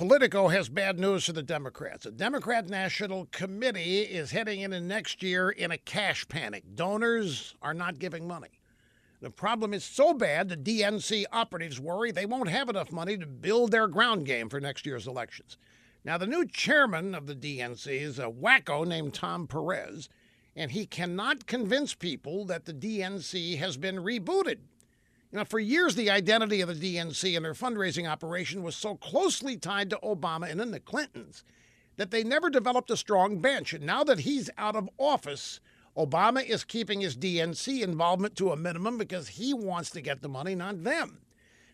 Politico has bad news for the Democrats. The Democrat National Committee is heading into next year in a cash panic. Donors are not giving money. The problem is so bad, the DNC operatives worry they won't have enough money to build their ground game for next year's elections. Now, the new chairman of the DNC is a wacko named Tom Perez, and he cannot convince people that the DNC has been rebooted. Now, for years, the identity of the DNC and their fundraising operation was so closely tied to Obama and then the Clintons that they never developed a strong bench. And now that he's out of office, Obama is keeping his DNC involvement to a minimum because he wants to get the money, not them.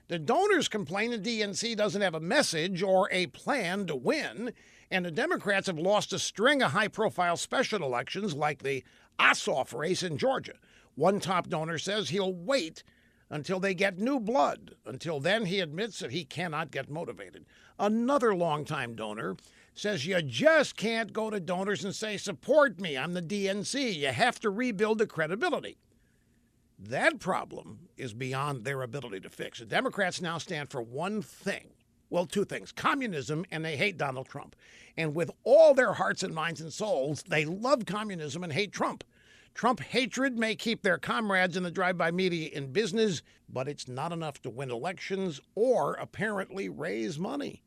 The donors complain the DNC doesn't have a message or a plan to win, and the Democrats have lost a string of high profile special elections like the Ossoff race in Georgia. One top donor says he'll wait until they get new blood. Until then, he admits that he cannot get motivated. Another longtime donor says you just can't go to donors and say, Support me, I'm the DNC. You have to rebuild the credibility. That problem is beyond their ability to fix. The Democrats now stand for one thing well, two things communism, and they hate Donald Trump. And with all their hearts and minds and souls, they love communism and hate Trump. Trump hatred may keep their comrades in the drive by media in business, but it's not enough to win elections or apparently raise money.